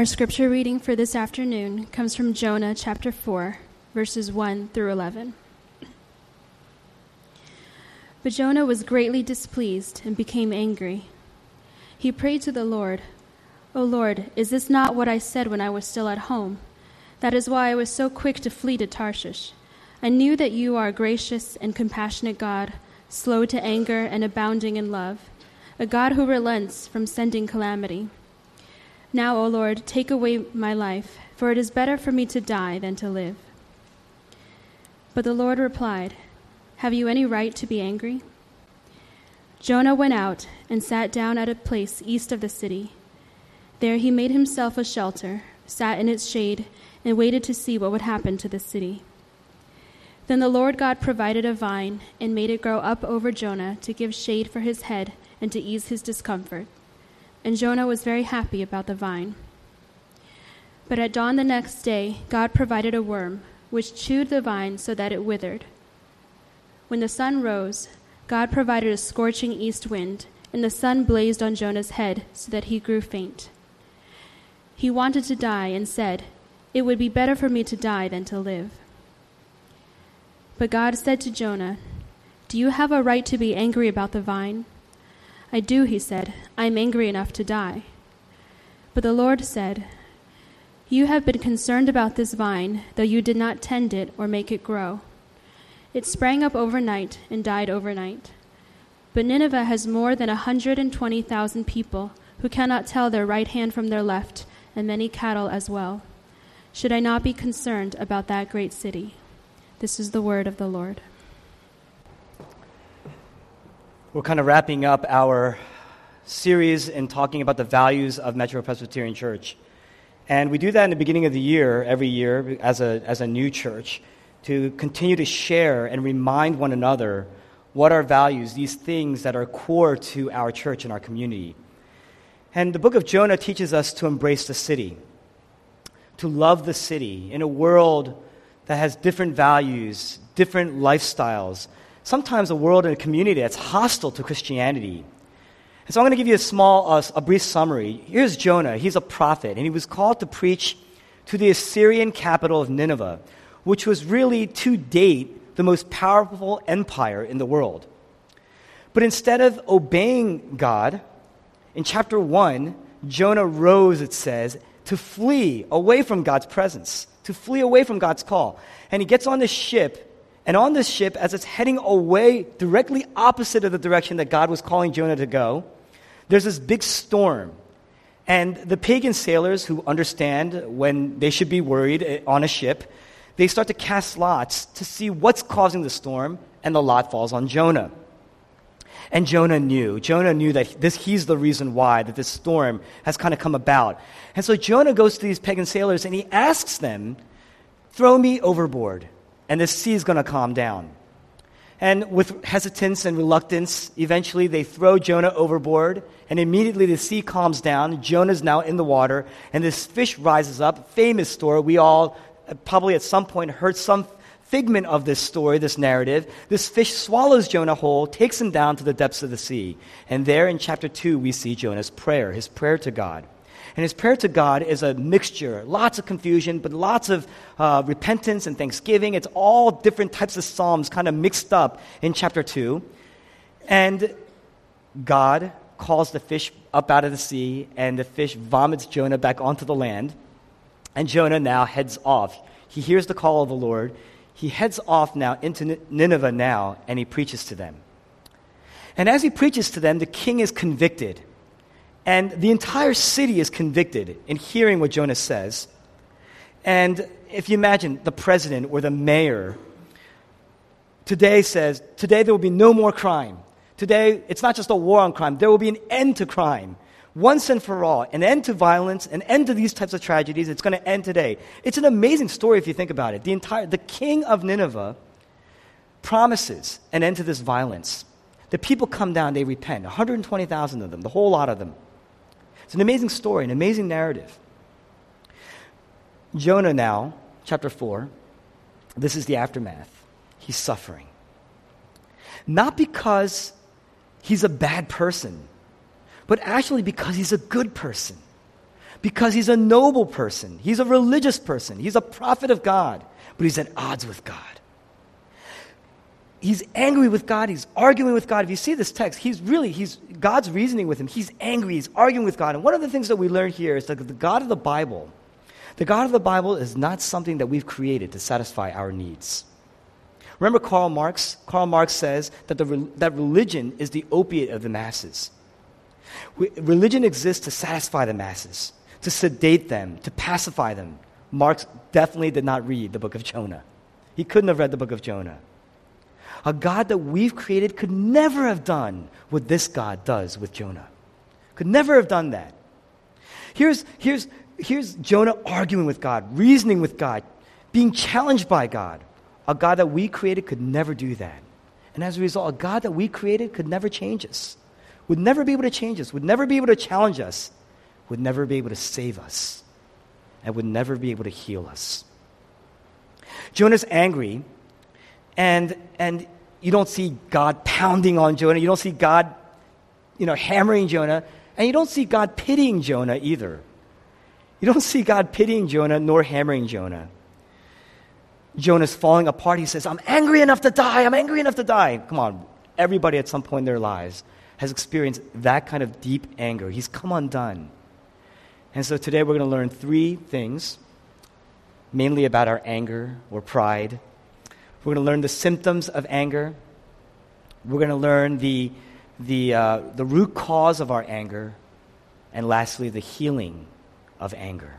Our scripture reading for this afternoon comes from Jonah chapter 4, verses 1 through 11. But Jonah was greatly displeased and became angry. He prayed to the Lord, O Lord, is this not what I said when I was still at home? That is why I was so quick to flee to Tarshish. I knew that you are a gracious and compassionate God, slow to anger and abounding in love, a God who relents from sending calamity. Now, O Lord, take away my life, for it is better for me to die than to live. But the Lord replied, Have you any right to be angry? Jonah went out and sat down at a place east of the city. There he made himself a shelter, sat in its shade, and waited to see what would happen to the city. Then the Lord God provided a vine and made it grow up over Jonah to give shade for his head and to ease his discomfort and Jonah was very happy about the vine. But at dawn the next day, God provided a worm, which chewed the vine so that it withered. When the sun rose, God provided a scorching east wind, and the sun blazed on Jonah's head so that he grew faint. He wanted to die and said, It would be better for me to die than to live. But God said to Jonah, Do you have a right to be angry about the vine? I do, he said. I am angry enough to die. But the Lord said, You have been concerned about this vine, though you did not tend it or make it grow. It sprang up overnight and died overnight. But Nineveh has more than a 120,000 people who cannot tell their right hand from their left, and many cattle as well. Should I not be concerned about that great city? This is the word of the Lord. We're kind of wrapping up our series in talking about the values of Metro Presbyterian Church. And we do that in the beginning of the year, every year, as a, as a new church, to continue to share and remind one another what our values, these things that are core to our church and our community. And the book of Jonah teaches us to embrace the city, to love the city in a world that has different values, different lifestyles, sometimes a world and a community that's hostile to Christianity. And so I'm going to give you a small, uh, a brief summary. Here's Jonah. He's a prophet, and he was called to preach to the Assyrian capital of Nineveh, which was really, to date, the most powerful empire in the world. But instead of obeying God, in chapter 1, Jonah rose, it says, to flee away from God's presence, to flee away from God's call. And he gets on the ship and on this ship, as it's heading away directly opposite of the direction that God was calling Jonah to go, there's this big storm. And the pagan sailors who understand when they should be worried eh, on a ship, they start to cast lots to see what's causing the storm, and the lot falls on Jonah. And Jonah knew. Jonah knew that this, he's the reason why that this storm has kind of come about. And so Jonah goes to these pagan sailors and he asks them, Throw me overboard and the sea is going to calm down. And with hesitance and reluctance, eventually they throw Jonah overboard, and immediately the sea calms down. Jonah's now in the water, and this fish rises up. Famous story. We all uh, probably at some point heard some figment of this story, this narrative. This fish swallows Jonah whole, takes him down to the depths of the sea. And there in chapter 2, we see Jonah's prayer, his prayer to God. And his prayer to God is a mixture, lots of confusion, but lots of uh, repentance and thanksgiving. It's all different types of psalms kind of mixed up in chapter 2. And God calls the fish up out of the sea, and the fish vomits Jonah back onto the land. And Jonah now heads off. He hears the call of the Lord. He heads off now into Nineveh now, and he preaches to them. And as he preaches to them, the king is convicted. And the entire city is convicted in hearing what Jonah says. And if you imagine the president or the mayor today says, Today there will be no more crime. Today, it's not just a war on crime, there will be an end to crime. Once and for all, an end to violence, an end to these types of tragedies. It's going to end today. It's an amazing story if you think about it. The entire, the king of Nineveh promises an end to this violence. The people come down, they repent. 120,000 of them, the whole lot of them. It's an amazing story, an amazing narrative. Jonah now, chapter 4, this is the aftermath. He's suffering. Not because he's a bad person, but actually because he's a good person. because he's a noble person. He's a religious person. He's a prophet of God, but he's at odds with God. He's angry with God. He's arguing with God. If you see this text, he's really, he's, God's reasoning with him. He's angry. He's arguing with God. And one of the things that we learn here is that the God of the Bible, the God of the Bible is not something that we've created to satisfy our needs. Remember Karl Marx? Karl Marx says that, the, that religion is the opiate of the masses. We, religion exists to satisfy the masses to sedate them, to pacify them. Marx definitely did not read the book of Jonah. He couldn't have read the book of Jonah. A God that we've created could never have done what this God does with Jonah. Could never have done that. Here's, here's, here's Jonah arguing with God, reasoning with God, being challenged by God. A God that we created could never do that. And as a result, a God that we created could never change us, would never be able to change us, would never be able to challenge us would never be able to save us and would never be able to heal us. Jonah's angry, and, and you don't see God pounding on Jonah. You don't see God, you know, hammering Jonah, and you don't see God pitying Jonah either. You don't see God pitying Jonah nor hammering Jonah. Jonah's falling apart. He says, I'm angry enough to die. I'm angry enough to die. Come on. Everybody at some point in their lives has experienced that kind of deep anger. He's come undone. And so today we're going to learn three things, mainly about our anger or pride. We're going to learn the symptoms of anger. We're going to learn the, the, uh, the root cause of our anger. And lastly, the healing of anger.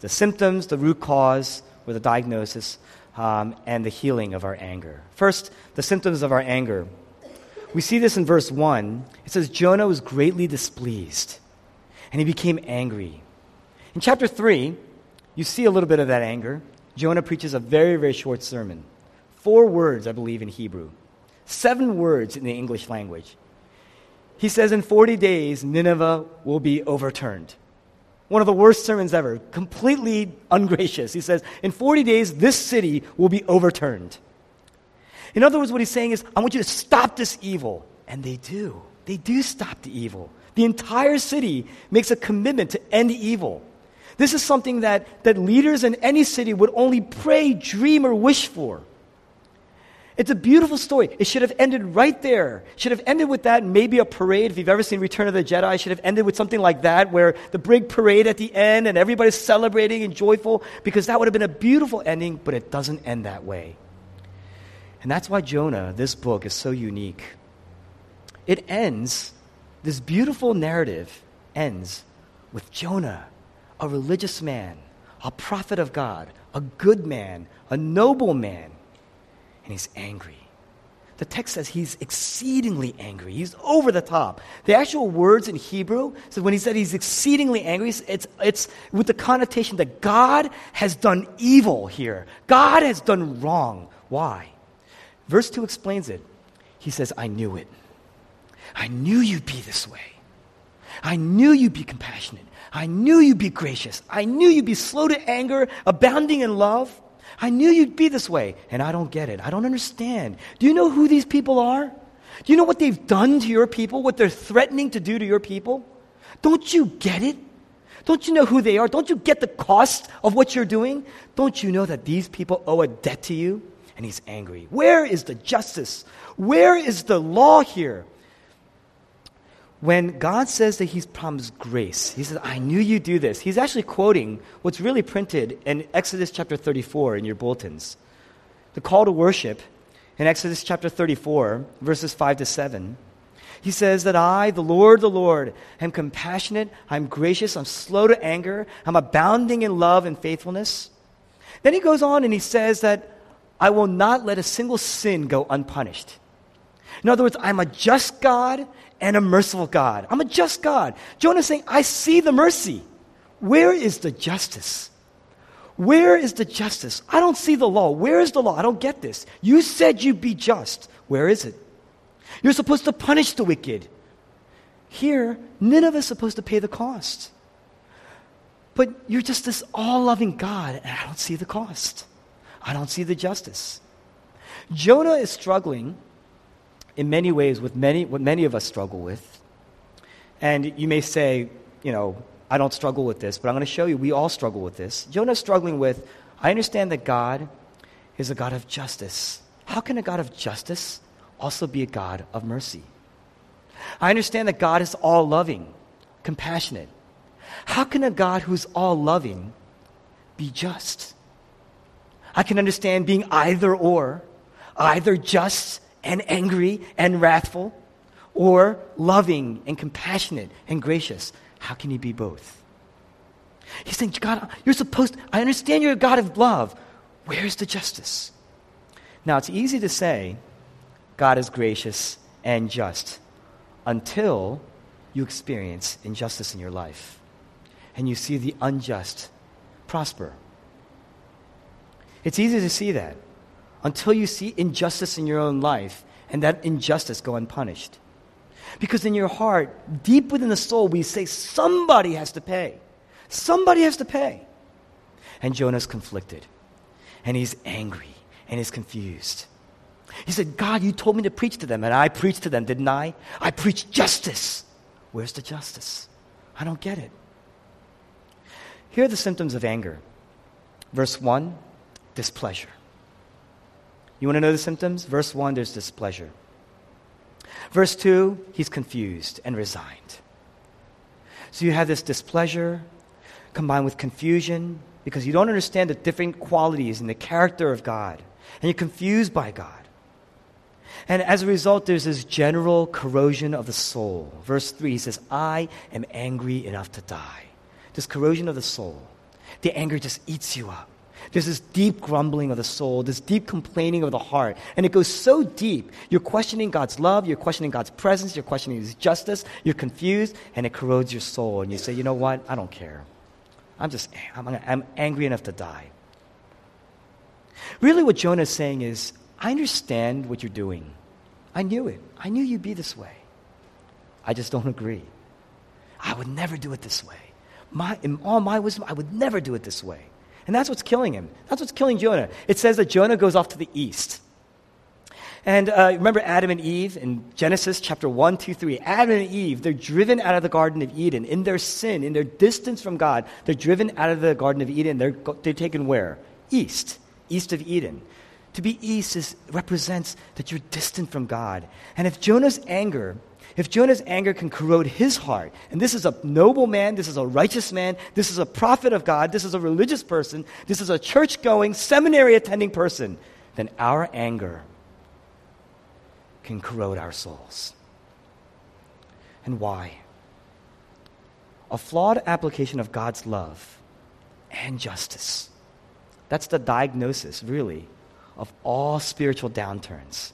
The symptoms, the root cause, or the diagnosis, um, and the healing of our anger. First, the symptoms of our anger. We see this in verse 1. It says, Jonah was greatly displeased and he became angry. In chapter 3, you see a little bit of that anger. Jonah preaches a very, very short sermon. Four words, I believe, in Hebrew, seven words in the English language. He says, In 40 days, Nineveh will be overturned. One of the worst sermons ever, completely ungracious. He says, In 40 days, this city will be overturned. In other words, what he's saying is, I want you to stop this evil. And they do. They do stop the evil. The entire city makes a commitment to end evil. This is something that, that leaders in any city would only pray, dream, or wish for. It's a beautiful story. It should have ended right there. Should have ended with that, maybe a parade. If you've ever seen Return of the Jedi, it should have ended with something like that, where the big parade at the end and everybody's celebrating and joyful, because that would have been a beautiful ending, but it doesn't end that way. And that's why Jonah, this book, is so unique. It ends this beautiful narrative ends with Jonah, a religious man, a prophet of God, a good man, a noble man, and he's angry. The text says he's exceedingly angry. He's over the top. The actual words in Hebrew, so when he said he's exceedingly angry, it's, it's with the connotation that God has done evil here. God has done wrong. Why? Verse 2 explains it. He says, I knew it. I knew you'd be this way. I knew you'd be compassionate. I knew you'd be gracious. I knew you'd be slow to anger, abounding in love. I knew you'd be this way, and I don't get it. I don't understand. Do you know who these people are? Do you know what they've done to your people, what they're threatening to do to your people? Don't you get it? Don't you know who they are? Don't you get the cost of what you're doing? Don't you know that these people owe a debt to you? And he's angry. Where is the justice? Where is the law here? When God says that He's promised grace, He says, I knew you'd do this. He's actually quoting what's really printed in Exodus chapter 34 in your bulletins. The call to worship in Exodus chapter 34, verses 5 to 7. He says that I, the Lord, the Lord, am compassionate, I'm gracious, I'm slow to anger, I'm abounding in love and faithfulness. Then he goes on and he says that I will not let a single sin go unpunished. In other words, I'm a just God and a merciful God. I'm a just God. Jonah's saying, I see the mercy. Where is the justice? Where is the justice? I don't see the law. Where is the law? I don't get this. You said you'd be just. Where is it? You're supposed to punish the wicked. Here, Nineveh is supposed to pay the cost. But you're just this all loving God, and I don't see the cost. I don't see the justice. Jonah is struggling in many ways with many, what many of us struggle with. And you may say, you know, I don't struggle with this, but I'm going to show you we all struggle with this. Jonah's struggling with, I understand that God is a God of justice. How can a God of justice also be a God of mercy? I understand that God is all loving, compassionate. How can a God who's all loving be just? I can understand being either or, either just and angry and wrathful, or loving and compassionate and gracious. How can he be both? He's saying, God, you're supposed, to, I understand you're a God of love. Where's the justice? Now, it's easy to say God is gracious and just until you experience injustice in your life and you see the unjust prosper. It's easy to see that until you see injustice in your own life and that injustice go unpunished. Because in your heart, deep within the soul, we say somebody has to pay. Somebody has to pay. And Jonah's conflicted. And he's angry. And he's confused. He said, God, you told me to preach to them. And I preached to them, didn't I? I preached justice. Where's the justice? I don't get it. Here are the symptoms of anger. Verse 1 displeasure. You want to know the symptoms? Verse 1 there's displeasure. Verse 2 he's confused and resigned. So you have this displeasure combined with confusion because you don't understand the different qualities and the character of God. And you're confused by God. And as a result, there's this general corrosion of the soul. Verse 3 he says, I am angry enough to die this corrosion of the soul. The anger just eats you up. There's this deep grumbling of the soul, this deep complaining of the heart. And it goes so deep. You're questioning God's love, you're questioning God's presence, you're questioning His justice, you're confused, and it corrodes your soul. And you say, you know what? I don't care. I'm just, I'm, I'm angry enough to die. Really, what Jonah is saying is, I understand what you're doing. I knew it. I knew you'd be this way. I just don't agree. I would never do it this way my, in all my wisdom, I would never do it this way. And that's what's killing him. That's what's killing Jonah. It says that Jonah goes off to the east. And uh, remember Adam and Eve in Genesis chapter 1, 2, 3. Adam and Eve, they're driven out of the Garden of Eden. In their sin, in their distance from God, they're driven out of the Garden of Eden. They're, they're taken where? East. East of Eden. To be east is, represents that you're distant from God. And if Jonah's anger if Jonah's anger can corrode his heart, and this is a noble man, this is a righteous man, this is a prophet of God, this is a religious person, this is a church going, seminary attending person, then our anger can corrode our souls. And why? A flawed application of God's love and justice. That's the diagnosis, really, of all spiritual downturns.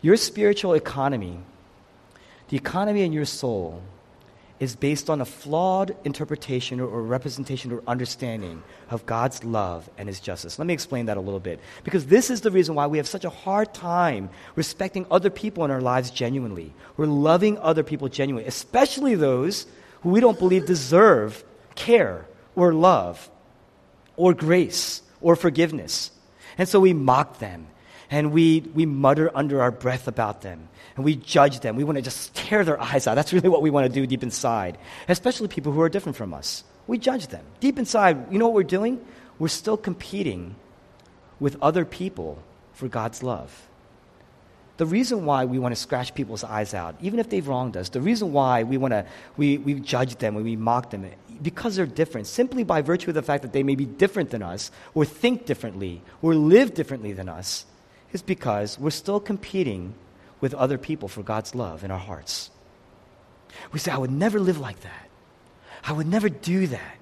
Your spiritual economy, the economy in your soul, is based on a flawed interpretation or, representation or understanding of God's love and His justice. Let me explain that a little bit. Because this is the reason why we have such a hard time respecting other people in our lives genuinely. We're loving other people genuinely, especially those who we don't believe deserve care or love or grace or forgiveness. And so we mock them and we, we mutter under our breath about them and we judge them. We want to just tear their eyes out. That's really what we want to do deep inside, especially people who are different from us. We judge them. Deep inside, you know what we're doing? We're still competing with other people for God's love. The reason why we want to scratch people's eyes out, even if they've wronged us, the reason why we want to, we, we judge them and we mock them, because they're different, simply by virtue of the fact that they may be different than us, or think differently, or live differently than us, is because we're still competing with other people for God's love in our hearts. We say, I would never live like that. I would never do that.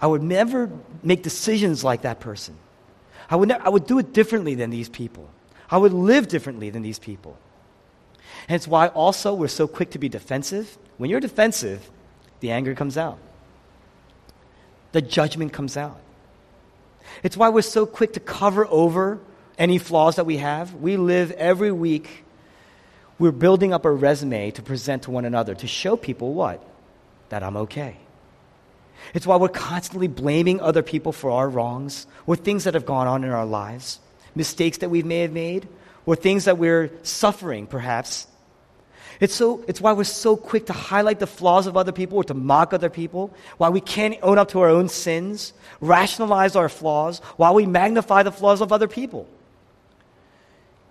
I would never make decisions like that person. I would, ne- I would do it differently than these people. I would live differently than these people. And it's why also we're so quick to be defensive. When you're defensive, the anger comes out, the judgment comes out. It's why we're so quick to cover over any flaws that we have. We live every week, we're building up a resume to present to one another to show people what? That I'm okay. It's why we're constantly blaming other people for our wrongs or things that have gone on in our lives, mistakes that we may have made, or things that we're suffering, perhaps. It's, so, it's why we're so quick to highlight the flaws of other people or to mock other people, why we can't own up to our own sins, rationalize our flaws, while we magnify the flaws of other people.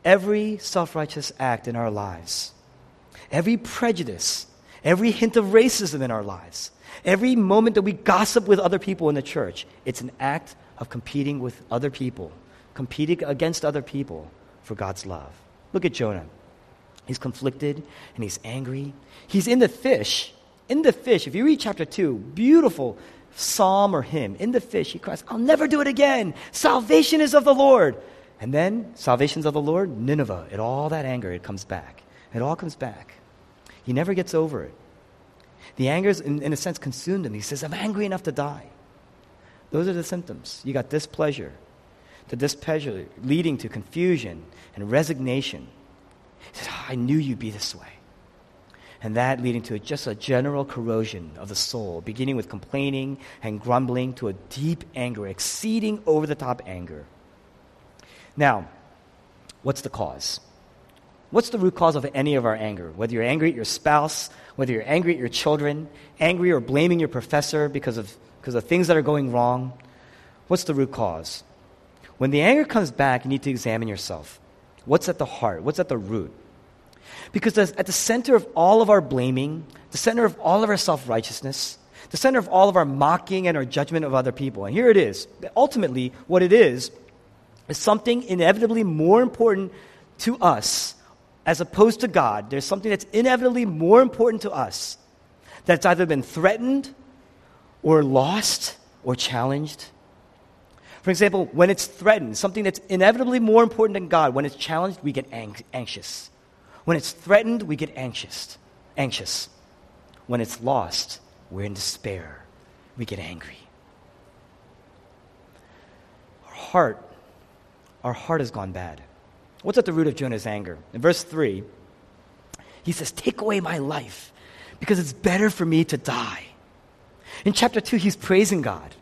Every self righteous act in our lives, every prejudice, every hint of racism in our lives, every moment that we gossip with other people in the church, it's an act of competing with other people, competing against other people for God's love. Look at Jonah. He's conflicted and he's angry. He's in the fish. In the fish, if you read chapter 2, beautiful psalm or hymn. In the fish, he cries, I'll never do it again. Salvation is of the Lord. And then, salvation's of the Lord, Nineveh, it all that anger, it comes back. It all comes back. He never gets over it. The anger, in, in a sense, consumed him. He says, I'm angry enough to die. Those are the symptoms. You got displeasure, the displeasure leading to confusion and resignation. He says, oh, I knew you'd be this way. And that leading to just a general corrosion of the soul, beginning with complaining and grumbling to a deep anger, exceeding over the top anger. Now, what's the cause? What's the root cause of any of our anger? Whether you're angry at your spouse, whether you're angry at your children, angry or blaming your professor because of, because of things that are going wrong, what's the root cause? When the anger comes back, you need to examine yourself. What's at the heart? What's at the root? Because at the center of all of our blaming, the center of all of our self righteousness, the center of all of our mocking and our judgment of other people, and here it is. Ultimately, what it is, is something inevitably more important to us as opposed to God. There's something that's inevitably more important to us that's either been threatened or lost or challenged for example, when it's threatened, something that's inevitably more important than God, when it's challenged, we get ang- anxious. When it's threatened, we get anxious. Anxious. When it's lost, we're in despair. We get angry. Our heart, our heart has gone bad. What's at the root of Jonah's anger? In verse 3, he says, Take away my life because it's better for me to die. In chapter 2, he's praising God.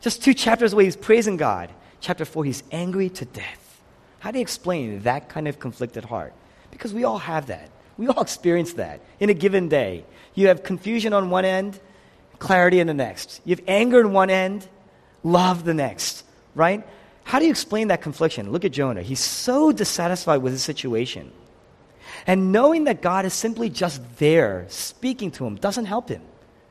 Just two chapters away, he's praising God. Chapter 4, he's angry to death. How do you explain that kind of conflicted heart? Because we all have that. We all experience that in a given day. You have confusion on one end, clarity in the next. You have anger in one end, love the next, right? How do you explain that confliction? Look at Jonah. He's so dissatisfied with his situation. And knowing that God is simply just there speaking to him doesn't help him.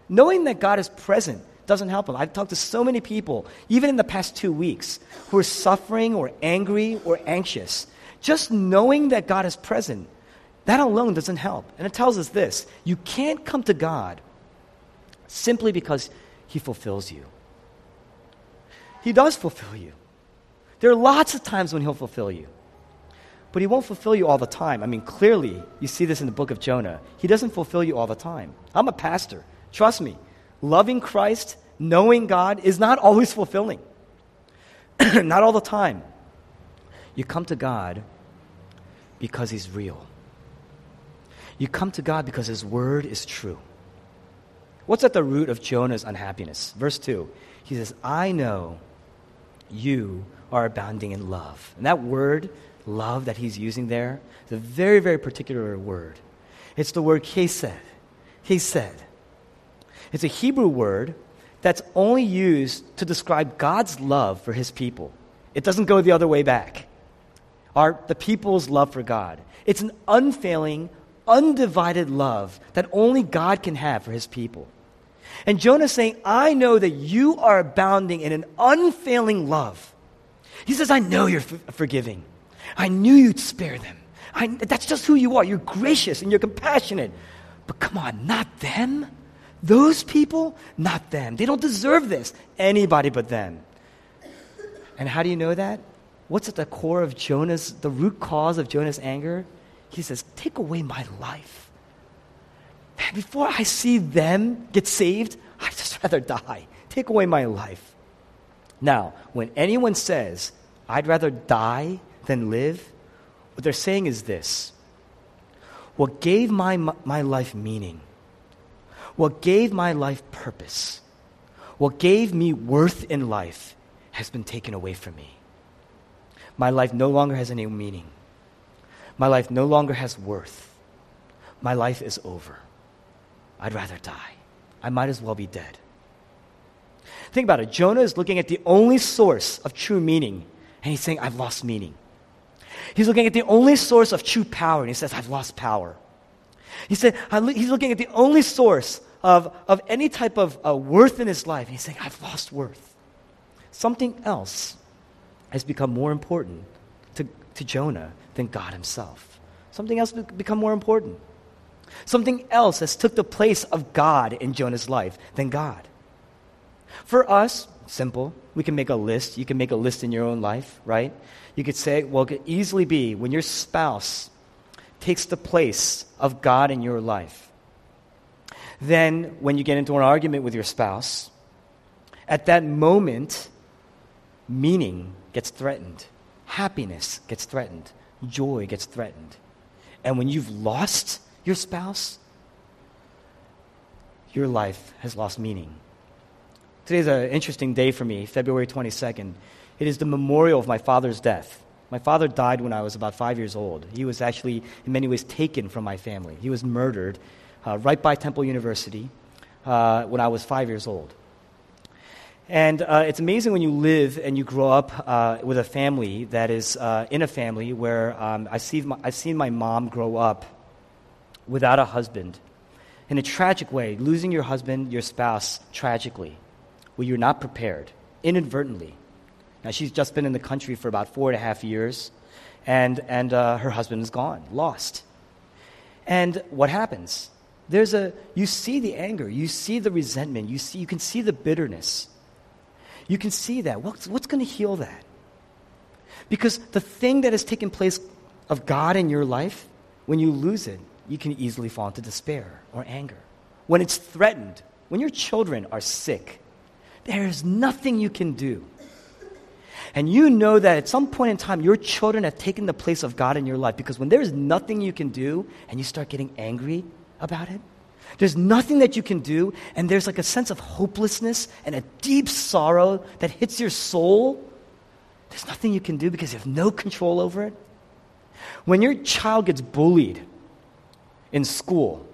Knowing that God is present doesn't help him. I've talked to so many people, even in the past two weeks, who are suffering or angry or anxious. Just knowing that God is present, that alone doesn't help. And it tells us this you can't come to God simply because He fulfills you. He does fulfill you. There are lots of times when He'll fulfill you. But he won't fulfill you all the time. I mean, clearly, you see this in the book of Jonah. He doesn't fulfill you all the time. I'm a pastor. Trust me loving Christ, knowing God, is not always fulfilling. not all the time. You come to God because He's real. You come to God because His word is true. What's at the root of Jonah's unhappiness? Verse 2 He says, I know you are abounding in love. And that word, love, that he's using there, is a very, very particular word. It's the word chesed. He said. It's a Hebrew word that's only used to describe God's love for his people. It doesn't go the other way back. Our, the people's love for God. It's an unfailing, undivided love that only God can have for his people. And Jonah's saying, I know that you are abounding in an unfailing love. He says, I know you're f- forgiving. I knew you'd spare them. I, that's just who you are. You're gracious and you're compassionate. But come on, not them? Those people, not them. They don't deserve this. Anybody but them. And how do you know that? What's at the core of Jonah's, the root cause of Jonah's anger? He says, Take away my life. Man, before I see them get saved, I'd just rather die. Take away my life. Now, when anyone says, I'd rather die than live, what they're saying is this What gave my, my life meaning what gave my life purpose, what gave me worth in life, has been taken away from me. My life no longer has any meaning. My life no longer has worth. my life is over. I'd rather die. I might as well be dead. Think about it. Jonah is looking at the only source of true meaning, and he's saying, I've lost meaning. He's looking at the only source of true power, and he says, I've lost power. He said, he's looking at the only source of, of any type of uh, worth in his life, and he's saying, I've lost worth. Something else has become more important to, to Jonah than God himself. Something else has become more important. Something else has took the place of God in Jonah's life than God. For us, simple. We can make a list. You can make a list in your own life, right? You could say, well, it could easily be when your spouse takes the place of God in your life. Then, when you get into an argument with your spouse, at that moment, meaning gets threatened, happiness gets threatened, joy gets threatened. And when you've lost your spouse, your life has lost meaning. Today's an interesting day for me, February 22nd. It is the memorial of my father's death. My father died when I was about five years old. He was actually, in many ways, taken from my family. He was murdered uh, right by Temple University uh, when I was five years old. And uh, it's amazing when you live and you grow up uh, with a family that is uh, in a family where um, I see my, I've seen my mom grow up without a husband in a tragic way, losing your husband, your spouse, tragically, where you're not prepared, inadvertently. Now, she's just been in the country for about four and a half years, and, and uh, her husband is gone, lost. And what happens? There's a, you see the anger, you see the resentment, you, see, you can see the bitterness. You can see that. What's, what's going to heal that? Because the thing that has taken place of God in your life, when you lose it, you can easily fall into despair or anger. When it's threatened, when your children are sick, there is nothing you can do. And you know that at some point in time, your children have taken the place of God in your life because when there's nothing you can do and you start getting angry about it, there's nothing that you can do, and there's like a sense of hopelessness and a deep sorrow that hits your soul. There's nothing you can do because you have no control over it. When your child gets bullied, in school.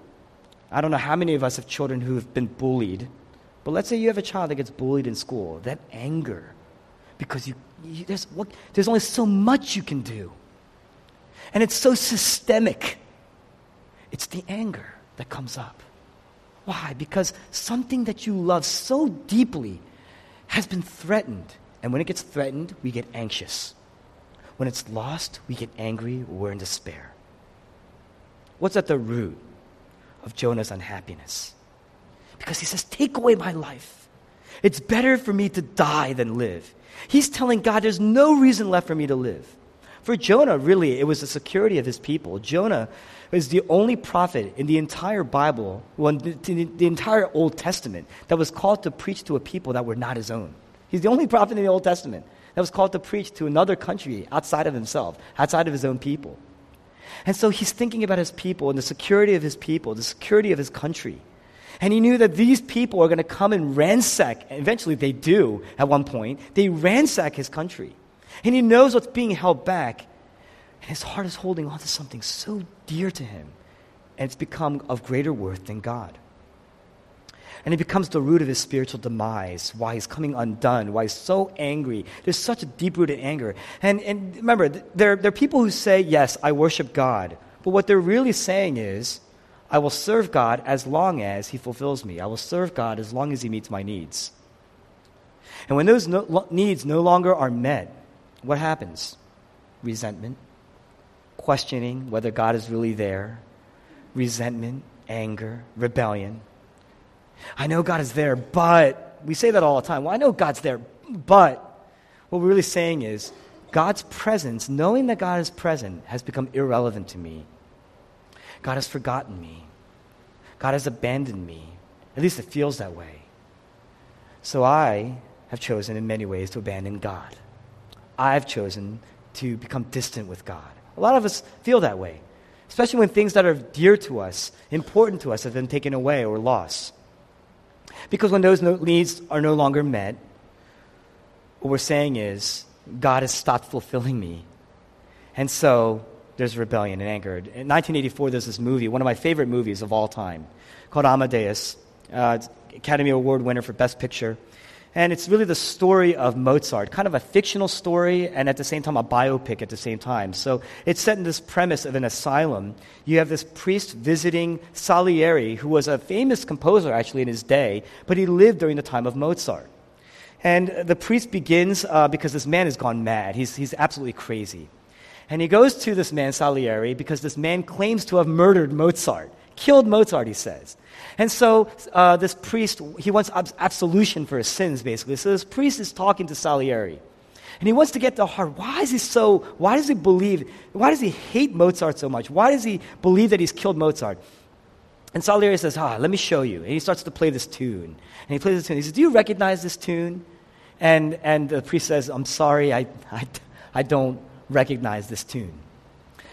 I don't know how many of us have children who have been bullied, but let's say you have a child that gets bullied in school. That anger, because you, you there's, there's only so much you can do. And it's so systemic. It's the anger that comes up. Why? Because something that you love so deeply has been threatened. And when it gets threatened, we get anxious. When it's lost, we get angry, we're in despair. What's at the root of Jonah's unhappiness? Because he says, Take away my life. It's better for me to die than live. He's telling God, There's no reason left for me to live. For Jonah, really, it was the security of his people. Jonah is the only prophet in the entire Bible, the entire Old Testament, that was called to preach to a people that were not his own. He's the only prophet in the Old Testament that was called to preach to another country outside of himself, outside of his own people. And so he's thinking about his people and the security of his people, the security of his country. And he knew that these people are going to come and ransack, and eventually they do at one point, they ransack his country. And he knows what's being held back. And his heart is holding on to something so dear to him. And it's become of greater worth than God. And it becomes the root of his spiritual demise, why he's coming undone, why he's so angry. There's such a deep rooted anger. And, and remember, there, there are people who say, Yes, I worship God. But what they're really saying is, I will serve God as long as he fulfills me. I will serve God as long as he meets my needs. And when those no, needs no longer are met, what happens? Resentment, questioning whether God is really there, resentment, anger, rebellion. I know God is there, but we say that all the time. Well, I know God's there, but what we're really saying is God's presence, knowing that God is present, has become irrelevant to me. God has forgotten me. God has abandoned me. At least it feels that way. So I have chosen in many ways to abandon God. I've chosen to become distant with God. A lot of us feel that way, especially when things that are dear to us, important to us, have been taken away or lost. Because when those needs are no longer met, what we're saying is, God has stopped fulfilling me. And so there's rebellion and anger. In 1984, there's this movie, one of my favorite movies of all time, called Amadeus. Uh, Academy Award winner for Best Picture. And it's really the story of Mozart, kind of a fictional story and at the same time a biopic at the same time. So it's set in this premise of an asylum. You have this priest visiting Salieri, who was a famous composer actually in his day, but he lived during the time of Mozart. And the priest begins uh, because this man has gone mad. He's, he's absolutely crazy. And he goes to this man, Salieri, because this man claims to have murdered Mozart, killed Mozart, he says. And so uh, this priest, he wants absolution for his sins, basically. So this priest is talking to Salieri. And he wants to get the heart. Why is he so, why does he believe, why does he hate Mozart so much? Why does he believe that he's killed Mozart? And Salieri says, ah, let me show you. And he starts to play this tune. And he plays this tune. He says, do you recognize this tune? And, and the priest says, I'm sorry, I, I, I don't recognize this tune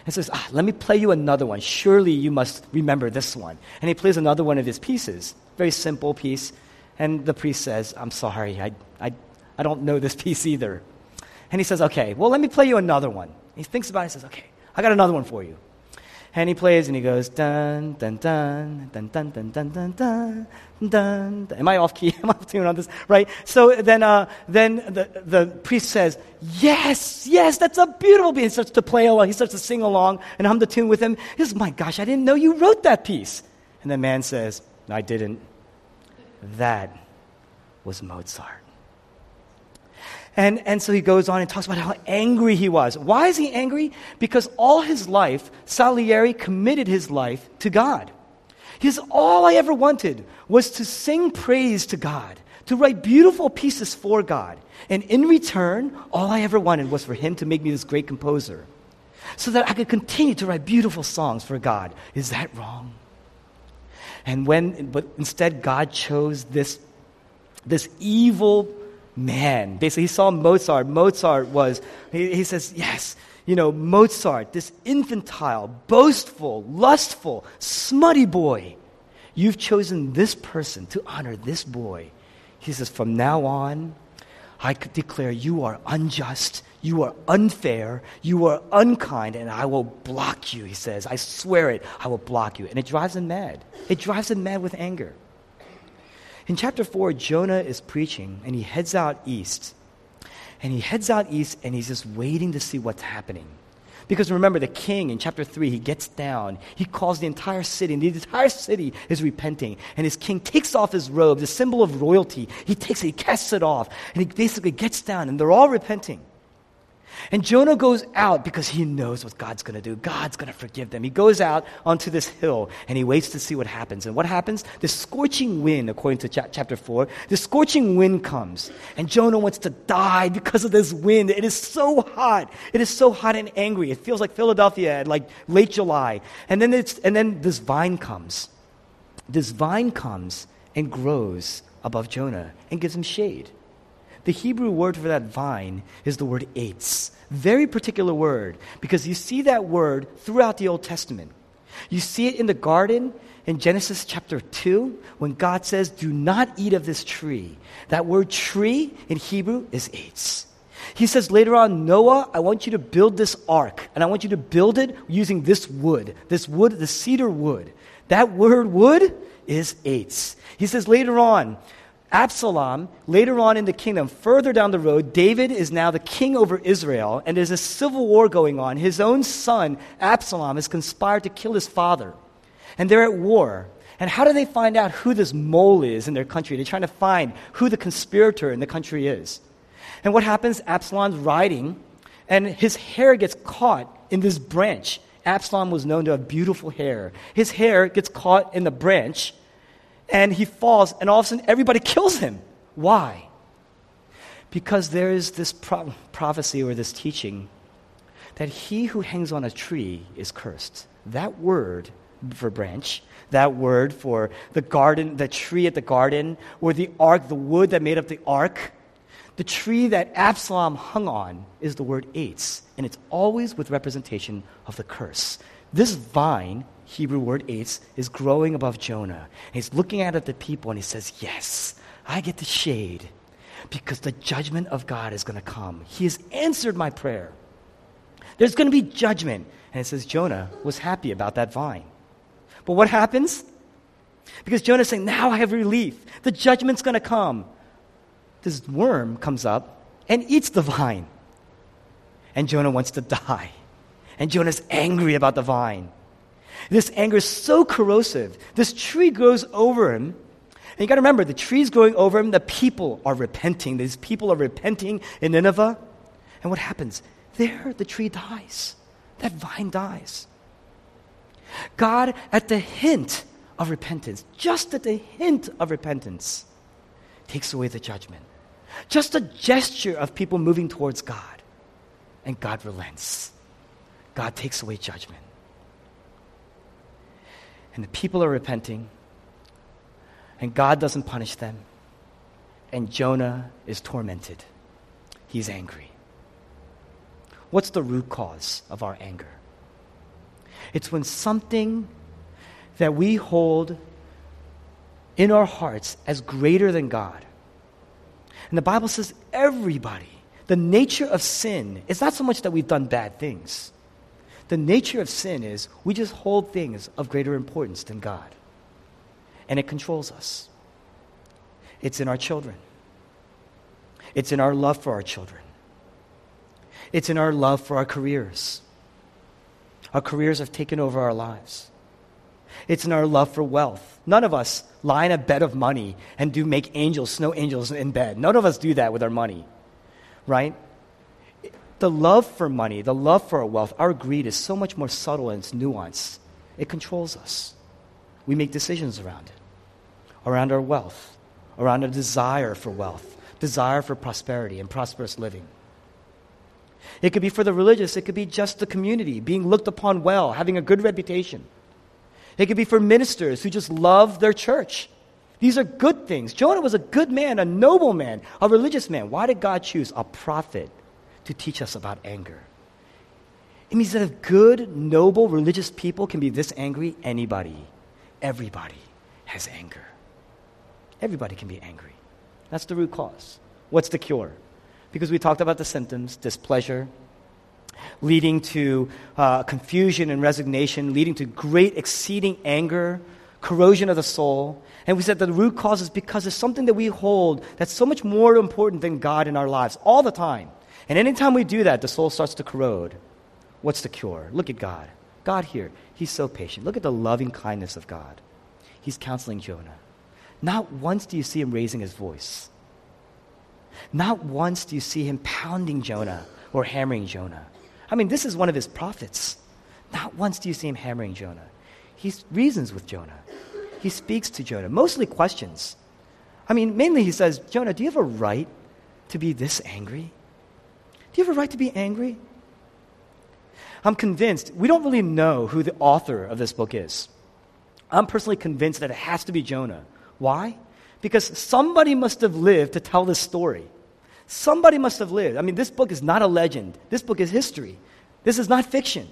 and says, ah, Let me play you another one. Surely you must remember this one. And he plays another one of his pieces, very simple piece. And the priest says, I'm sorry, I, I, I don't know this piece either. And he says, Okay, well, let me play you another one. He thinks about it and says, Okay, I got another one for you. And he plays and he goes, dun, dun, dun, dun, dun, dun, dun, dun, dun, dun. Am I off key? Am I off tune on this? Right? So then, uh, then the, the priest says, yes, yes, that's a beautiful piece. He starts to play along. He starts to sing along and hum the tune with him. He says, my gosh, I didn't know you wrote that piece. And the man says, I didn't. That was Mozart. And, and so he goes on and talks about how angry he was. Why is he angry? Because all his life, Salieri committed his life to God. His all I ever wanted was to sing praise to God, to write beautiful pieces for God. And in return, all I ever wanted was for him to make me this great composer so that I could continue to write beautiful songs for God. Is that wrong? And when, but instead, God chose this, this evil man. Basically, he saw Mozart. Mozart was, he, he says, yes, you know, Mozart, this infantile, boastful, lustful, smutty boy. You've chosen this person to honor this boy. He says, from now on, I declare you are unjust, you are unfair, you are unkind, and I will block you, he says. I swear it, I will block you. And it drives him mad. It drives him mad with anger. In chapter 4, Jonah is preaching and he heads out east. And he heads out east and he's just waiting to see what's happening. Because remember, the king in chapter 3, he gets down. He calls the entire city, and the entire city is repenting. And his king takes off his robe, the symbol of royalty. He takes it, he casts it off, and he basically gets down, and they're all repenting. And Jonah goes out because he knows what God's going to do. God's going to forgive them. He goes out onto this hill and he waits to see what happens. And what happens? The scorching wind, according to cha- chapter 4, the scorching wind comes. And Jonah wants to die because of this wind. It is so hot. It is so hot and angry. It feels like Philadelphia like late July. And then, it's, and then this vine comes. This vine comes and grows above Jonah and gives him shade. The Hebrew word for that vine is the word eitz. Very particular word because you see that word throughout the Old Testament. You see it in the garden in Genesis chapter 2 when God says, Do not eat of this tree. That word tree in Hebrew is eitz. He says later on, Noah, I want you to build this ark, and I want you to build it using this wood, this wood, the cedar wood. That word wood is eitz. He says later on, Absalom, later on in the kingdom, further down the road, David is now the king over Israel, and there's a civil war going on. His own son, Absalom, has conspired to kill his father. And they're at war. And how do they find out who this mole is in their country? They're trying to find who the conspirator in the country is. And what happens? Absalom's riding, and his hair gets caught in this branch. Absalom was known to have beautiful hair. His hair gets caught in the branch and he falls, and all of a sudden everybody kills him. Why? Because there is this pro- prophecy or this teaching that he who hangs on a tree is cursed. That word for branch, that word for the garden, the tree at the garden, or the ark, the wood that made up the ark, the tree that Absalom hung on is the word eitz, and it's always with representation of the curse. This vine Hebrew word eitz, is growing above Jonah. And he's looking out at the people and he says, Yes, I get the shade because the judgment of God is going to come. He has answered my prayer. There's going to be judgment. And it says Jonah was happy about that vine. But what happens? Because Jonah's saying, Now I have relief. The judgment's going to come. This worm comes up and eats the vine. And Jonah wants to die. And Jonah's angry about the vine. This anger is so corrosive. This tree grows over him. And you got to remember, the tree's growing over him. The people are repenting. These people are repenting in Nineveh. And what happens? There, the tree dies. That vine dies. God, at the hint of repentance, just at the hint of repentance, takes away the judgment. Just a gesture of people moving towards God, and God relents. God takes away judgment. And the people are repenting, and God doesn't punish them, and Jonah is tormented. He's angry. What's the root cause of our anger? It's when something that we hold in our hearts as greater than God. And the Bible says everybody, the nature of sin is not so much that we've done bad things. The nature of sin is we just hold things of greater importance than God. And it controls us. It's in our children. It's in our love for our children. It's in our love for our careers. Our careers have taken over our lives. It's in our love for wealth. None of us lie in a bed of money and do make angels, snow angels in bed. None of us do that with our money, right? The love for money, the love for our wealth, our greed is so much more subtle and it's nuanced. It controls us. We make decisions around it, around our wealth, around a desire for wealth, desire for prosperity and prosperous living. It could be for the religious, it could be just the community, being looked upon well, having a good reputation. It could be for ministers who just love their church. These are good things. Jonah was a good man, a noble man, a religious man. Why did God choose a prophet to teach us about anger? It means that if good, noble, religious people can be this angry, anybody, everybody has anger. Everybody can be angry. That's the root cause. What's the cure? because we talked about the symptoms displeasure, leading to uh, confusion and resignation, leading to great exceeding anger, corrosion of the soul. And we said that the root cause is because it's something that we hold that's so much more important than God in our lives all the time. And anytime we do that, the soul starts to corrode. What's the cure? Look at God. God here, He's so patient. Look at the loving kindness of God. He's counseling Jonah. Not once do you see him raising his voice. Not once do you see him pounding Jonah or hammering Jonah. I mean, this is one of his prophets. Not once do you see him hammering Jonah. He reasons with Jonah. He speaks to Jonah, mostly questions. I mean, mainly he says, Jonah, do you have a right to be this angry? Do you have a right to be angry? I'm convinced, we don't really know who the author of this book is. I'm personally convinced that it has to be Jonah. Why? Because somebody must have lived to tell this story. Somebody must have lived. I mean, this book is not a legend, this book is history. This is not fiction.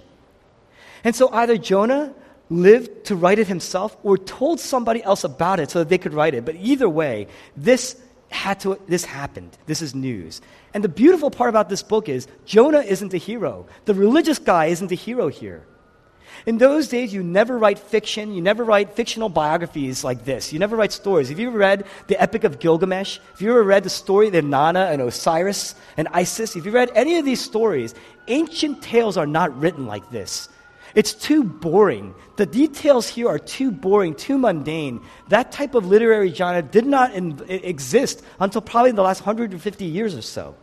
And so either Jonah lived to write it himself or told somebody else about it so that they could write it. But either way, this had to this happened. This is news. And the beautiful part about this book is Jonah isn't the hero. The religious guy isn't the hero here. In those days, you never write fiction, you never write fictional biographies like this. You never write stories. Have you ever read the Epic of Gilgamesh? Have you ever read the story of Nana and Osiris and Isis? If you read any of these stories, ancient tales are not written like this. It's too boring. The details here are too boring, too mundane. That type of literary genre did not in, exist until probably the last 150 years or so.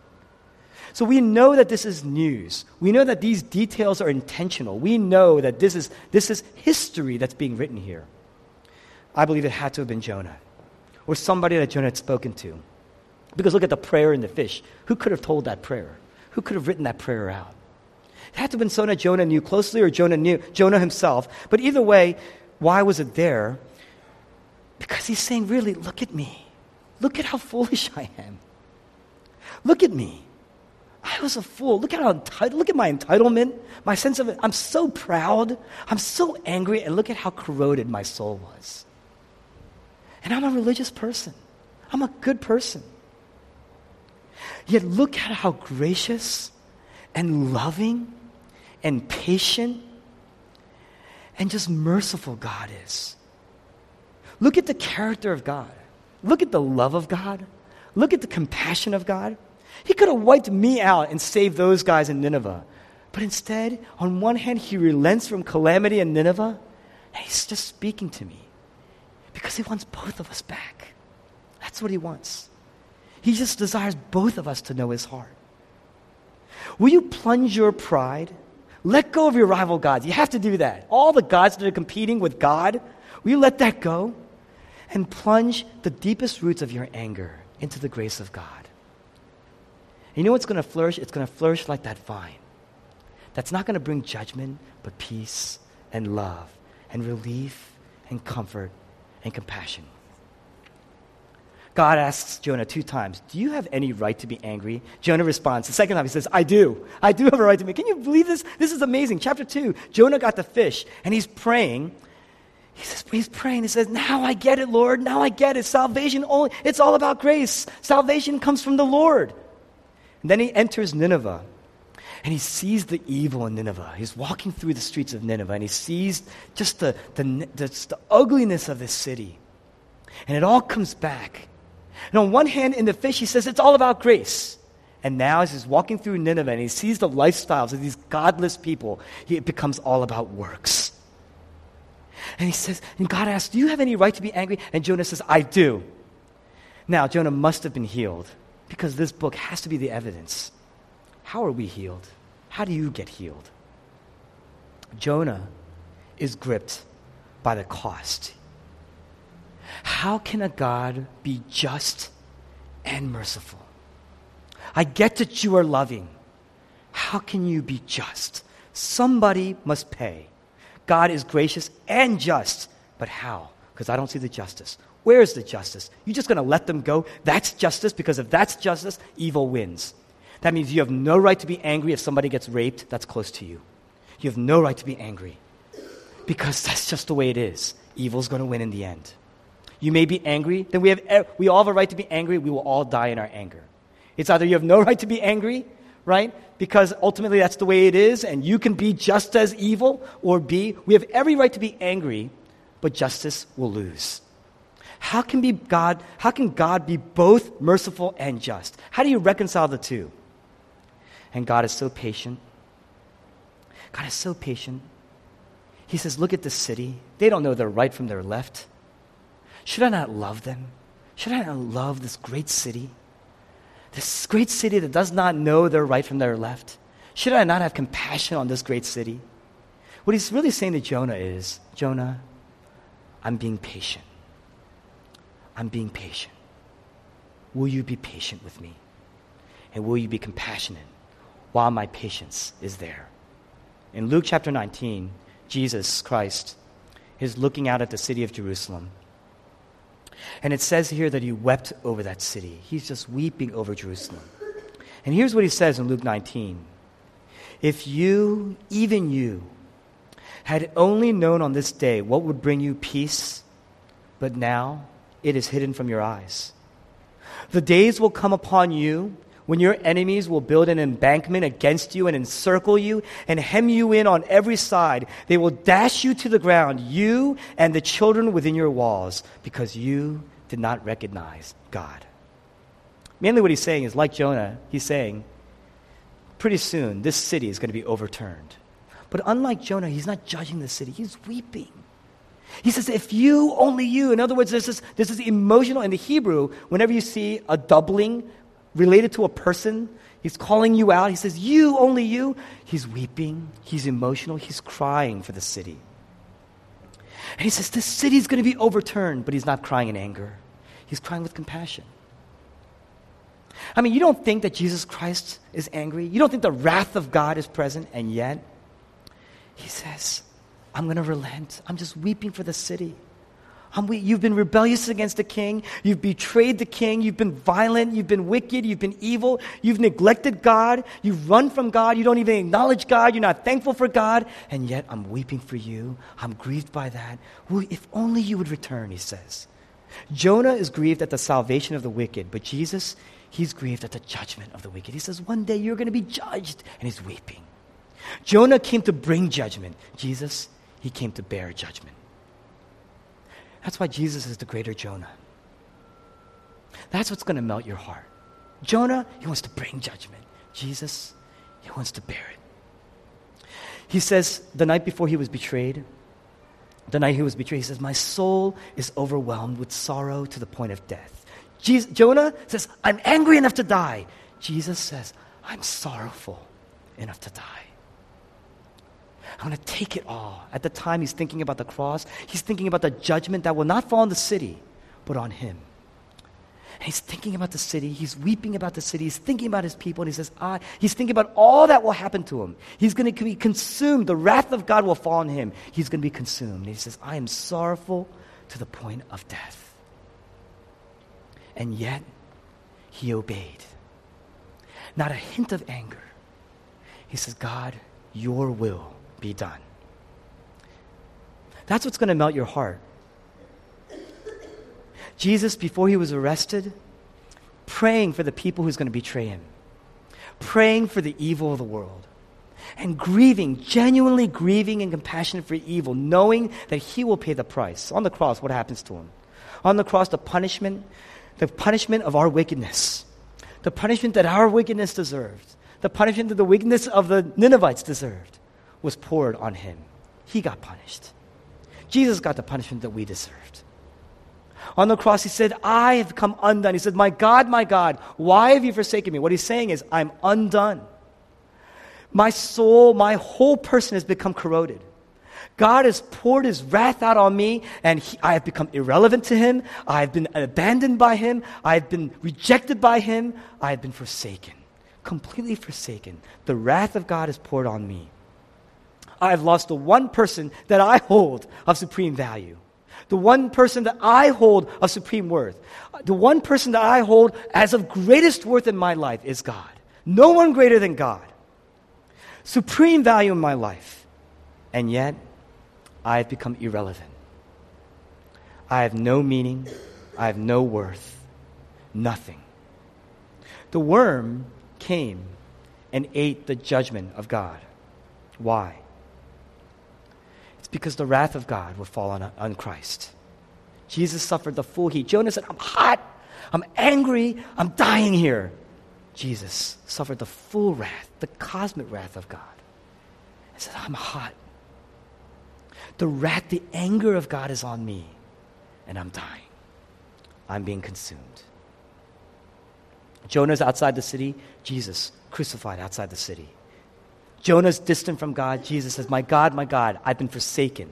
So we know that this is news. We know that these details are intentional. We know that this is, this is history that's being written here. I believe it had to have been Jonah or somebody that Jonah had spoken to. Because look at the prayer in the fish. Who could have told that prayer? Who could have written that prayer out? It had to have been someone Jonah knew closely or Jonah knew Jonah himself. But either way, why was it there? Because he's saying, really, look at me. Look at how foolish I am. Look at me. I was a fool. Look at how entitled, look at my entitlement, my sense of it. I'm so proud. I'm so angry, and look at how corroded my soul was. And I'm a religious person. I'm a good person. Yet look at how gracious and loving and patient and just merciful God is. Look at the character of God. Look at the love of God. Look at the compassion of God. He could have wiped me out and saved those guys in Nineveh. But instead, on one hand, he relents from calamity in Nineveh, and he's just speaking to me because he wants both of us back. That's what he wants. He just desires both of us to know his heart. Will you plunge your pride? Let go of your rival gods. You have to do that. All the gods that are competing with God, will you let that go? And plunge the deepest roots of your anger into the grace of God. You know what's going to flourish? It's going to flourish like that vine. That's not going to bring judgment, but peace and love and relief and comfort and compassion. God asks Jonah two times, Do you have any right to be angry? Jonah responds. The second time he says, I do. I do have a right to be. Can you believe this? This is amazing. Chapter 2, Jonah got the fish and he's praying. He says, he's praying. He says, Now I get it, Lord. Now I get it. Salvation only, it's all about grace. Salvation comes from the Lord. And then he enters Nineveh and he sees the evil in Nineveh. He's walking through the streets of Nineveh and he sees just the, the, the, the ugliness of this city. And it all comes back. And on one hand, in the fish, he says it's all about grace. And now, as he's walking through Nineveh and he sees the lifestyles of these godless people, it becomes all about works. And he says, and God asks, Do you have any right to be angry? And Jonah says, I do. Now, Jonah must have been healed because this book has to be the evidence. How are we healed? How do you get healed? Jonah is gripped by the cost. How can a God be just and merciful? I get that you are loving. How can you be just? Somebody must pay. God is gracious and just, but how? Because I don't see the justice. Where is the justice? You're just going to let them go? That's justice, because if that's justice, evil wins. That means you have no right to be angry if somebody gets raped that's close to you. You have no right to be angry because that's just the way it is. Evil's going to win in the end. You may be angry, then we, have, we all have a right to be angry. We will all die in our anger. It's either you have no right to be angry, right? Because ultimately that's the way it is, and you can be just as evil, or B, we have every right to be angry, but justice will lose. How can, be God, how can God be both merciful and just? How do you reconcile the two? And God is so patient. God is so patient. He says, Look at the city. They don't know their right from their left. Should I not love them? Should I not love this great city? This great city that does not know their right from their left? Should I not have compassion on this great city? What he's really saying to Jonah is Jonah, I'm being patient. I'm being patient. Will you be patient with me? And will you be compassionate while my patience is there? In Luke chapter 19, Jesus Christ is looking out at the city of Jerusalem and it says here that he wept over that city. He's just weeping over Jerusalem. And here's what he says in Luke 19 If you, even you, had only known on this day what would bring you peace, but now it is hidden from your eyes. The days will come upon you when your enemies will build an embankment against you and encircle you and hem you in on every side. They will dash you to the ground, you and the children within your walls, because you did not recognize God. Mainly what he's saying is, like Jonah, he's saying, pretty soon this city is going to be overturned. But unlike Jonah, he's not judging the city, he's weeping. He says, if you, only you, in other words, this is, this is emotional. In the Hebrew, whenever you see a doubling related to a person. He's calling you out. He says, You, only you. He's weeping. He's emotional. He's crying for the city. And he says, This city is going to be overturned, but he's not crying in anger. He's crying with compassion. I mean, you don't think that Jesus Christ is angry. You don't think the wrath of God is present, and yet he says, I'm going to relent. I'm just weeping for the city. Um, you've been rebellious against the king. You've betrayed the king. You've been violent. You've been wicked. You've been evil. You've neglected God. You've run from God. You don't even acknowledge God. You're not thankful for God. And yet I'm weeping for you. I'm grieved by that. If only you would return, he says. Jonah is grieved at the salvation of the wicked, but Jesus, he's grieved at the judgment of the wicked. He says, One day you're going to be judged. And he's weeping. Jonah came to bring judgment. Jesus, he came to bear judgment. That's why Jesus is the greater Jonah. That's what's going to melt your heart. Jonah, he wants to bring judgment. Jesus, he wants to bear it. He says the night before he was betrayed, the night he was betrayed, he says, My soul is overwhelmed with sorrow to the point of death. Jesus, Jonah says, I'm angry enough to die. Jesus says, I'm sorrowful enough to die. I'm going to take it all. At the time he's thinking about the cross, he's thinking about the judgment that will not fall on the city, but on him. And he's thinking about the city. He's weeping about the city. He's thinking about his people. And he says, I, he's thinking about all that will happen to him. He's going to be consumed. The wrath of God will fall on him. He's going to be consumed. And he says, I am sorrowful to the point of death. And yet, he obeyed. Not a hint of anger. He says, God, your will be done. That's what's going to melt your heart. Jesus, before he was arrested, praying for the people who's going to betray him, praying for the evil of the world, and grieving, genuinely grieving and compassionate for evil, knowing that he will pay the price. On the cross, what happens to him? On the cross, the punishment, the punishment of our wickedness, the punishment that our wickedness deserved, the punishment that the wickedness of the Ninevites deserved, was poured on him. He got punished. Jesus got the punishment that we deserved. On the cross, he said, I have come undone. He said, My God, my God, why have you forsaken me? What he's saying is, I'm undone. My soul, my whole person has become corroded. God has poured his wrath out on me, and he, I have become irrelevant to him. I have been abandoned by him. I have been rejected by him. I have been forsaken, completely forsaken. The wrath of God is poured on me. I have lost the one person that I hold of supreme value the one person that I hold of supreme worth, the one person that I hold as of greatest worth in my life is God. No one greater than God. Supreme value in my life. And yet, I have become irrelevant. I have no meaning. I have no worth. Nothing. The worm came and ate the judgment of God. Why? It's because the wrath of God would fall on, on Christ. Jesus suffered the full heat. Jonah said, I'm hot. I'm angry. I'm dying here. Jesus suffered the full wrath, the cosmic wrath of God. He said, I'm hot. The wrath, the anger of God is on me, and I'm dying. I'm being consumed. Jonah's outside the city, Jesus crucified outside the city. Jonah's distant from God. Jesus says, My God, my God, I've been forsaken.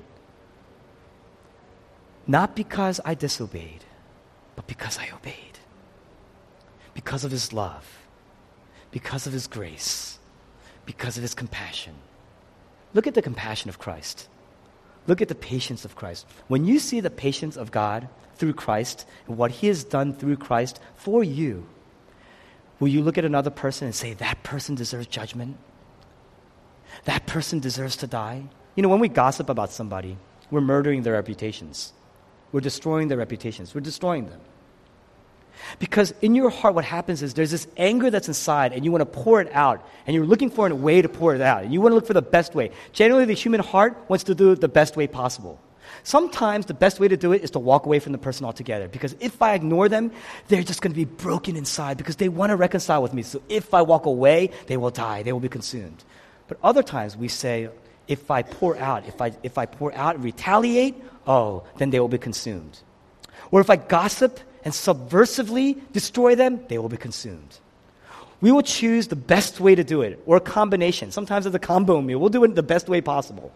Not because I disobeyed, but because I obeyed. Because of his love, because of his grace, because of his compassion. Look at the compassion of Christ. Look at the patience of Christ. When you see the patience of God through Christ and what he has done through Christ for you, will you look at another person and say, That person deserves judgment? That person deserves to die. You know, when we gossip about somebody, we're murdering their reputations. We're destroying their reputations. We're destroying them. Because in your heart, what happens is there's this anger that's inside, and you want to pour it out, and you're looking for a way to pour it out, and you want to look for the best way. Generally, the human heart wants to do it the best way possible. Sometimes the best way to do it is to walk away from the person altogether. Because if I ignore them, they're just going to be broken inside because they want to reconcile with me. So if I walk away, they will die, they will be consumed. But other times we say, if I pour out, if I, if I pour out and retaliate, oh, then they will be consumed. Or if I gossip and subversively destroy them, they will be consumed. We will choose the best way to do it, or a combination. Sometimes it's a combo meal. We'll do it the best way possible.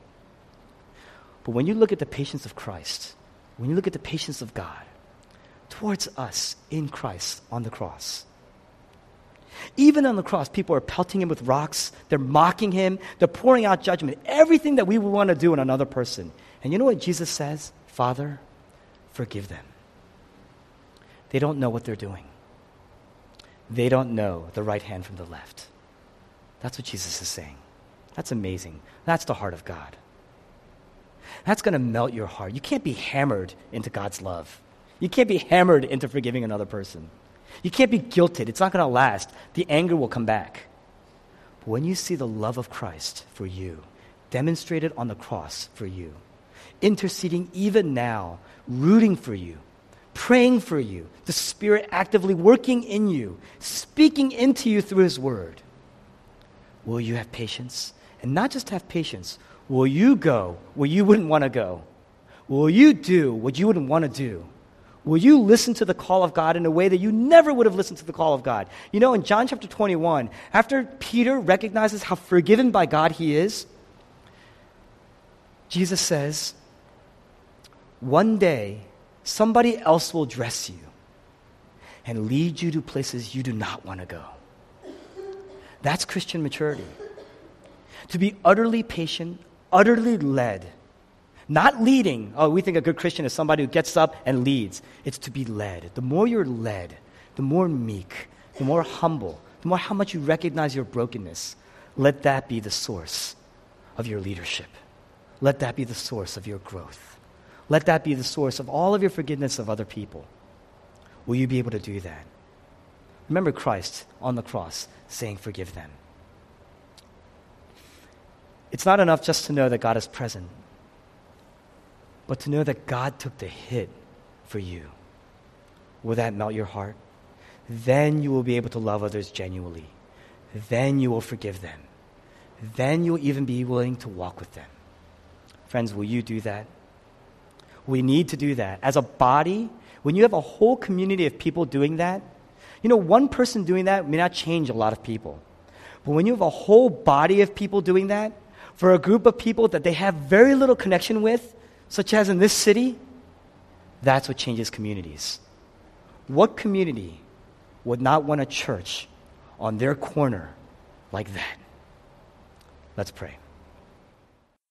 But when you look at the patience of Christ, when you look at the patience of God towards us in Christ on the cross, even on the cross, people are pelting him with rocks. They're mocking him. They're pouring out judgment. Everything that we would want to do in another person. And you know what Jesus says? Father, forgive them. They don't know what they're doing. They don't know the right hand from the left. That's what Jesus is saying. That's amazing. That's the heart of God. That's going to melt your heart. You can't be hammered into God's love. You can't be hammered into forgiving another person. You can't be guilted. It's not going to last. The anger will come back. But when you see the love of Christ for you demonstrated on the cross for you, interceding even now, rooting for you, praying for you, the Spirit actively working in you, speaking into you through His Word, will you have patience? And not just have patience, will you go where you wouldn't want to go? Will you do what you wouldn't want to do? Will you listen to the call of God in a way that you never would have listened to the call of God? You know, in John chapter 21, after Peter recognizes how forgiven by God he is, Jesus says, One day, somebody else will dress you and lead you to places you do not want to go. That's Christian maturity. To be utterly patient, utterly led not leading. Oh, we think a good Christian is somebody who gets up and leads. It's to be led. The more you're led, the more meek, the more humble, the more how much you recognize your brokenness. Let that be the source of your leadership. Let that be the source of your growth. Let that be the source of all of your forgiveness of other people. Will you be able to do that? Remember Christ on the cross saying, Forgive them. It's not enough just to know that God is present but to know that God took the hit for you. Will that melt your heart? Then you will be able to love others genuinely. Then you will forgive them. Then you'll even be willing to walk with them. Friends, will you do that? We need to do that. As a body, when you have a whole community of people doing that, you know, one person doing that may not change a lot of people. But when you have a whole body of people doing that, for a group of people that they have very little connection with, such as in this city, that's what changes communities. What community would not want a church on their corner like that? Let's pray.